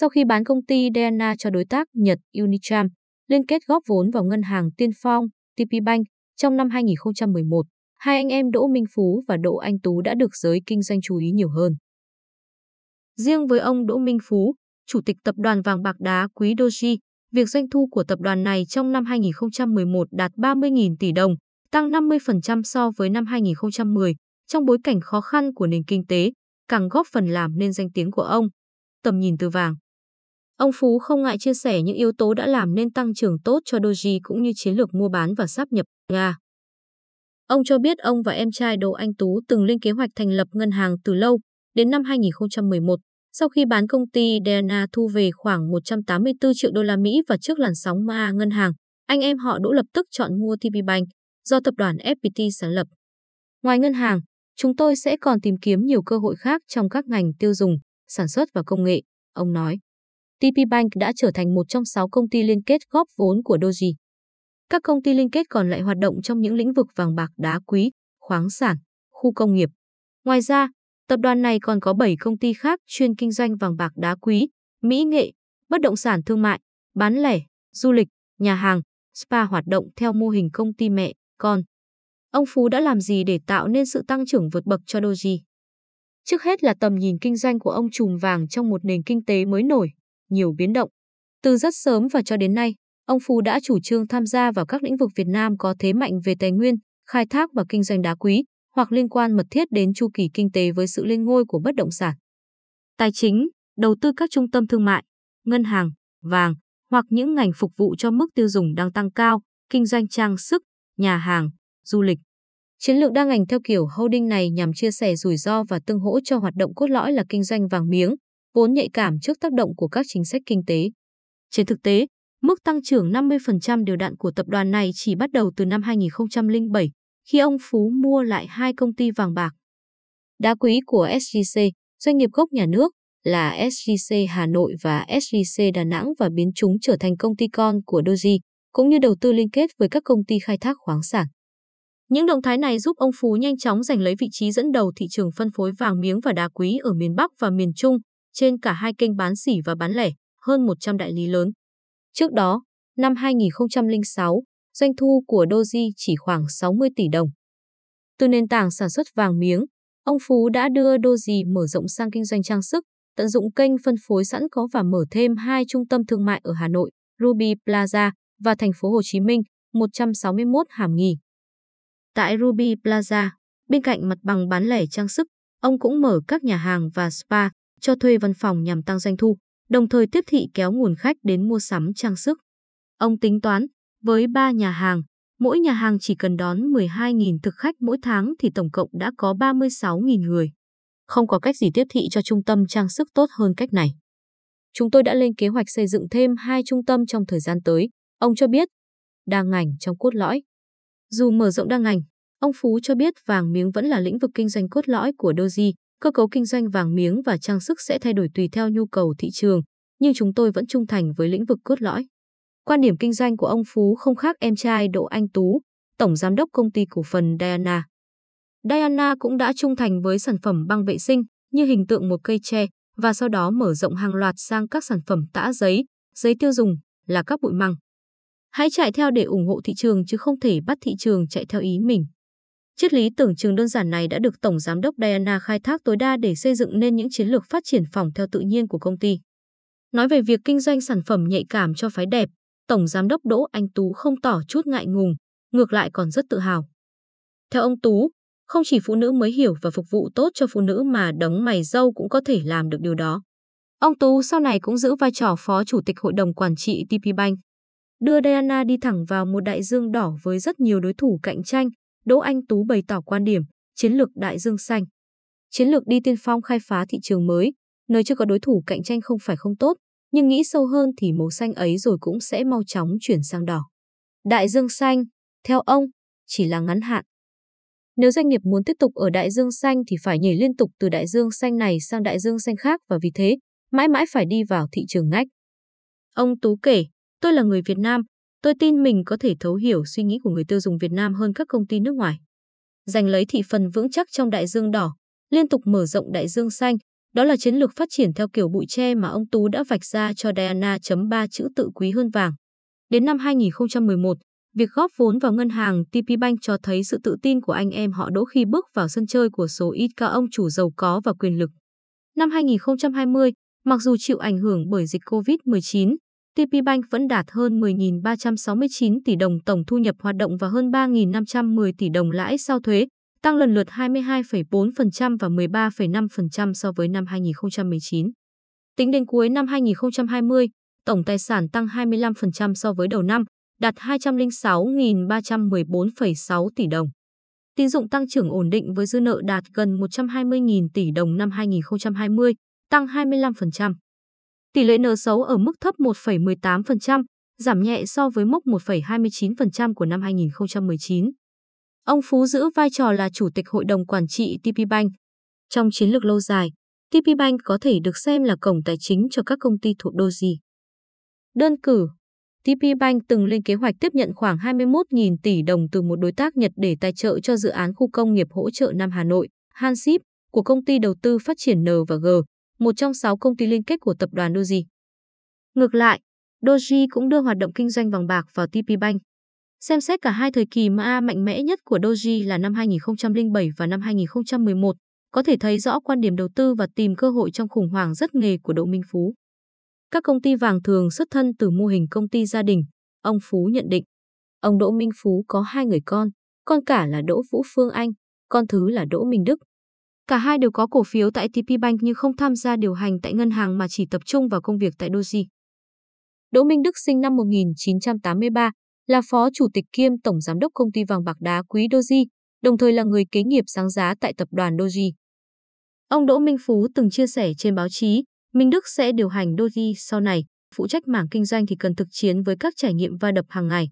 sau khi bán công ty Diana cho đối tác Nhật Unicham, liên kết góp vốn vào ngân hàng Tiên Phong, TP Bank trong năm 2011, hai anh em Đỗ Minh Phú và Đỗ Anh Tú đã được giới kinh doanh chú ý nhiều hơn. Riêng với ông Đỗ Minh Phú, chủ tịch tập đoàn vàng bạc đá quý Doji, việc doanh thu của tập đoàn này trong năm 2011 đạt 30.000 tỷ đồng, tăng 50% so với năm 2010, trong bối cảnh khó khăn của nền kinh tế, càng góp phần làm nên danh tiếng của ông. Tầm nhìn từ vàng Ông Phú không ngại chia sẻ những yếu tố đã làm nên tăng trưởng tốt cho Doji cũng như chiến lược mua bán và sáp nhập Nga. Ông cho biết ông và em trai Đỗ Anh Tú từng lên kế hoạch thành lập ngân hàng từ lâu, đến năm 2011, sau khi bán công ty DNA thu về khoảng 184 triệu đô la Mỹ và trước làn sóng ma ngân hàng, anh em họ Đỗ lập tức chọn mua TP Bank do tập đoàn FPT sáng lập. Ngoài ngân hàng, chúng tôi sẽ còn tìm kiếm nhiều cơ hội khác trong các ngành tiêu dùng, sản xuất và công nghệ, ông nói. TP Bank đã trở thành một trong sáu công ty liên kết góp vốn của Doji. Các công ty liên kết còn lại hoạt động trong những lĩnh vực vàng bạc đá quý, khoáng sản, khu công nghiệp. Ngoài ra, tập đoàn này còn có 7 công ty khác chuyên kinh doanh vàng bạc đá quý, mỹ nghệ, bất động sản thương mại, bán lẻ, du lịch, nhà hàng, spa hoạt động theo mô hình công ty mẹ, con. Ông Phú đã làm gì để tạo nên sự tăng trưởng vượt bậc cho Doji? Trước hết là tầm nhìn kinh doanh của ông trùm vàng trong một nền kinh tế mới nổi, nhiều biến động. Từ rất sớm và cho đến nay, ông Phú đã chủ trương tham gia vào các lĩnh vực Việt Nam có thế mạnh về tài nguyên, khai thác và kinh doanh đá quý, hoặc liên quan mật thiết đến chu kỳ kinh tế với sự lên ngôi của bất động sản. Tài chính, đầu tư các trung tâm thương mại, ngân hàng, vàng, hoặc những ngành phục vụ cho mức tiêu dùng đang tăng cao, kinh doanh trang sức, nhà hàng, du lịch. Chiến lược đa ngành theo kiểu holding này nhằm chia sẻ rủi ro và tương hỗ cho hoạt động cốt lõi là kinh doanh vàng miếng, vốn nhạy cảm trước tác động của các chính sách kinh tế. Trên thực tế, mức tăng trưởng 50% đều đặn của tập đoàn này chỉ bắt đầu từ năm 2007, khi ông Phú mua lại hai công ty vàng bạc. Đá quý của SGC, doanh nghiệp gốc nhà nước, là SGC Hà Nội và SGC Đà Nẵng và biến chúng trở thành công ty con của Doji, cũng như đầu tư liên kết với các công ty khai thác khoáng sản. Những động thái này giúp ông Phú nhanh chóng giành lấy vị trí dẫn đầu thị trường phân phối vàng miếng và đá quý ở miền Bắc và miền Trung, trên cả hai kênh bán sỉ và bán lẻ, hơn 100 đại lý lớn. Trước đó, năm 2006, doanh thu của Doji chỉ khoảng 60 tỷ đồng. Từ nền tảng sản xuất vàng miếng, ông Phú đã đưa Doji mở rộng sang kinh doanh trang sức, tận dụng kênh phân phối sẵn có và mở thêm hai trung tâm thương mại ở Hà Nội, Ruby Plaza và thành phố Hồ Chí Minh, 161 Hàm Nghi. Tại Ruby Plaza, bên cạnh mặt bằng bán lẻ trang sức, ông cũng mở các nhà hàng và spa, cho thuê văn phòng nhằm tăng doanh thu, đồng thời tiếp thị kéo nguồn khách đến mua sắm trang sức. Ông tính toán, với 3 nhà hàng, mỗi nhà hàng chỉ cần đón 12.000 thực khách mỗi tháng thì tổng cộng đã có 36.000 người. Không có cách gì tiếp thị cho trung tâm trang sức tốt hơn cách này. Chúng tôi đã lên kế hoạch xây dựng thêm hai trung tâm trong thời gian tới, ông cho biết, đa ngành trong cốt lõi. Dù mở rộng đa ngành, ông Phú cho biết vàng miếng vẫn là lĩnh vực kinh doanh cốt lõi của Doji, cơ cấu kinh doanh vàng miếng và trang sức sẽ thay đổi tùy theo nhu cầu thị trường, nhưng chúng tôi vẫn trung thành với lĩnh vực cốt lõi. Quan điểm kinh doanh của ông Phú không khác em trai Đỗ Anh Tú, tổng giám đốc công ty cổ phần Diana. Diana cũng đã trung thành với sản phẩm băng vệ sinh như hình tượng một cây tre và sau đó mở rộng hàng loạt sang các sản phẩm tã giấy, giấy tiêu dùng là các bụi măng. Hãy chạy theo để ủng hộ thị trường chứ không thể bắt thị trường chạy theo ý mình. Triết lý tưởng chừng đơn giản này đã được Tổng Giám đốc Diana khai thác tối đa để xây dựng nên những chiến lược phát triển phòng theo tự nhiên của công ty. Nói về việc kinh doanh sản phẩm nhạy cảm cho phái đẹp, Tổng Giám đốc Đỗ Anh Tú không tỏ chút ngại ngùng, ngược lại còn rất tự hào. Theo ông Tú, không chỉ phụ nữ mới hiểu và phục vụ tốt cho phụ nữ mà đấng mày dâu cũng có thể làm được điều đó. Ông Tú sau này cũng giữ vai trò phó chủ tịch hội đồng quản trị TP Bank. Đưa Diana đi thẳng vào một đại dương đỏ với rất nhiều đối thủ cạnh tranh, Đỗ Anh Tú bày tỏ quan điểm chiến lược đại dương xanh. Chiến lược đi tiên phong khai phá thị trường mới, nơi chưa có đối thủ cạnh tranh không phải không tốt, nhưng nghĩ sâu hơn thì màu xanh ấy rồi cũng sẽ mau chóng chuyển sang đỏ. Đại dương xanh, theo ông, chỉ là ngắn hạn. Nếu doanh nghiệp muốn tiếp tục ở đại dương xanh thì phải nhảy liên tục từ đại dương xanh này sang đại dương xanh khác và vì thế, mãi mãi phải đi vào thị trường ngách. Ông Tú kể, tôi là người Việt Nam, tôi tin mình có thể thấu hiểu suy nghĩ của người tiêu dùng Việt Nam hơn các công ty nước ngoài. Giành lấy thị phần vững chắc trong đại dương đỏ, liên tục mở rộng đại dương xanh, Đó là chiến lược phát triển theo kiểu bụi tre mà ông Tú đã vạch ra cho Diana chấm ba chữ tự quý hơn vàng. Đến năm 2011, việc góp vốn vào ngân hàng TP Bank cho thấy sự tự tin của anh em họ Đỗ khi bước vào sân chơi của số ít các ông chủ giàu có và quyền lực. Năm 2020, mặc dù chịu ảnh hưởng bởi dịch COVID-19, TP Bank vẫn đạt hơn 10.369 tỷ đồng tổng thu nhập hoạt động và hơn 3.510 tỷ đồng lãi sau thuế, tăng lần lượt 22,4% và 13,5% so với năm 2019. Tính đến cuối năm 2020, tổng tài sản tăng 25% so với đầu năm, đạt 206.314,6 tỷ đồng. Tín dụng tăng trưởng ổn định với dư nợ đạt gần 120.000 tỷ đồng năm 2020, tăng 25%. Tỷ lệ nợ xấu ở mức thấp 1,18%, giảm nhẹ so với mốc 1,29% của năm 2019. Ông Phú giữ vai trò là Chủ tịch Hội đồng Quản trị TP Bank. Trong chiến lược lâu dài, TP Bank có thể được xem là cổng tài chính cho các công ty thuộc Doji. Đơn cử, TP Bank từng lên kế hoạch tiếp nhận khoảng 21.000 tỷ đồng từ một đối tác Nhật để tài trợ cho dự án khu công nghiệp hỗ trợ Nam Hà Nội, Hansip, của công ty đầu tư phát triển N và G một trong sáu công ty liên kết của tập đoàn Doji. Ngược lại, Doji cũng đưa hoạt động kinh doanh vàng bạc vào TP Bank. Xem xét cả hai thời kỳ MA mạnh mẽ nhất của Doji là năm 2007 và năm 2011, có thể thấy rõ quan điểm đầu tư và tìm cơ hội trong khủng hoảng rất nghề của Đỗ Minh Phú. Các công ty vàng thường xuất thân từ mô hình công ty gia đình, ông Phú nhận định. Ông Đỗ Minh Phú có hai người con, con cả là Đỗ Vũ Phương Anh, con thứ là Đỗ Minh Đức. Cả hai đều có cổ phiếu tại TP Bank nhưng không tham gia điều hành tại ngân hàng mà chỉ tập trung vào công việc tại Doji. Đỗ Minh Đức sinh năm 1983, là phó chủ tịch kiêm tổng giám đốc công ty vàng bạc đá quý Doji, đồng thời là người kế nghiệp sáng giá tại tập đoàn Doji. Ông Đỗ Minh Phú từng chia sẻ trên báo chí, Minh Đức sẽ điều hành Doji sau này, phụ trách mảng kinh doanh thì cần thực chiến với các trải nghiệm va đập hàng ngày.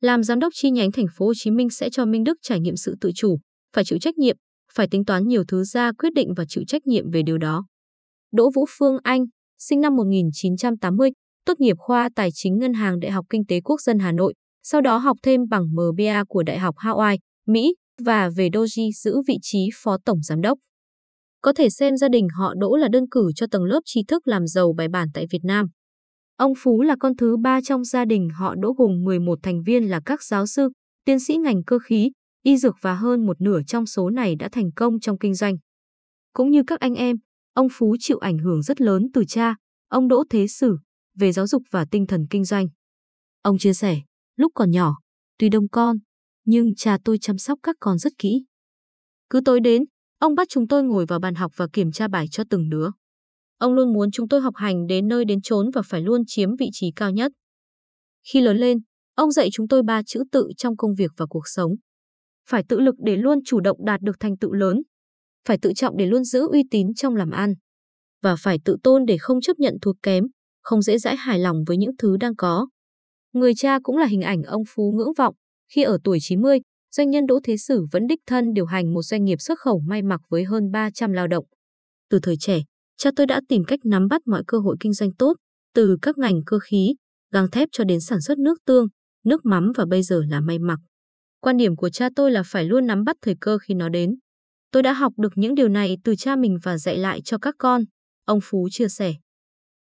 Làm giám đốc chi nhánh thành phố Hồ Chí Minh sẽ cho Minh Đức trải nghiệm sự tự chủ, phải chịu trách nhiệm, phải tính toán nhiều thứ ra quyết định và chịu trách nhiệm về điều đó. Đỗ Vũ Phương Anh, sinh năm 1980, tốt nghiệp khoa Tài chính Ngân hàng Đại học Kinh tế Quốc dân Hà Nội, sau đó học thêm bằng MBA của Đại học Hawaii, Mỹ và về Doji giữ vị trí phó tổng giám đốc. Có thể xem gia đình họ Đỗ là đơn cử cho tầng lớp trí thức làm giàu bài bản tại Việt Nam. Ông Phú là con thứ ba trong gia đình họ Đỗ gồm 11 thành viên là các giáo sư, tiến sĩ ngành cơ khí, y dược và hơn một nửa trong số này đã thành công trong kinh doanh. Cũng như các anh em, ông Phú chịu ảnh hưởng rất lớn từ cha, ông Đỗ Thế Sử, về giáo dục và tinh thần kinh doanh. Ông chia sẻ, lúc còn nhỏ, tuy đông con, nhưng cha tôi chăm sóc các con rất kỹ. Cứ tối đến, ông bắt chúng tôi ngồi vào bàn học và kiểm tra bài cho từng đứa. Ông luôn muốn chúng tôi học hành đến nơi đến chốn và phải luôn chiếm vị trí cao nhất. Khi lớn lên, ông dạy chúng tôi ba chữ tự trong công việc và cuộc sống. Phải tự lực để luôn chủ động đạt được thành tựu lớn. Phải tự trọng để luôn giữ uy tín trong làm ăn. Và phải tự tôn để không chấp nhận thua kém, không dễ dãi hài lòng với những thứ đang có. Người cha cũng là hình ảnh ông Phú ngưỡng vọng. Khi ở tuổi 90, doanh nhân Đỗ Thế Sử vẫn đích thân điều hành một doanh nghiệp xuất khẩu may mặc với hơn 300 lao động. Từ thời trẻ, cha tôi đã tìm cách nắm bắt mọi cơ hội kinh doanh tốt, từ các ngành cơ khí, gang thép cho đến sản xuất nước tương, nước mắm và bây giờ là may mặc. Quan điểm của cha tôi là phải luôn nắm bắt thời cơ khi nó đến. Tôi đã học được những điều này từ cha mình và dạy lại cho các con, ông Phú chia sẻ.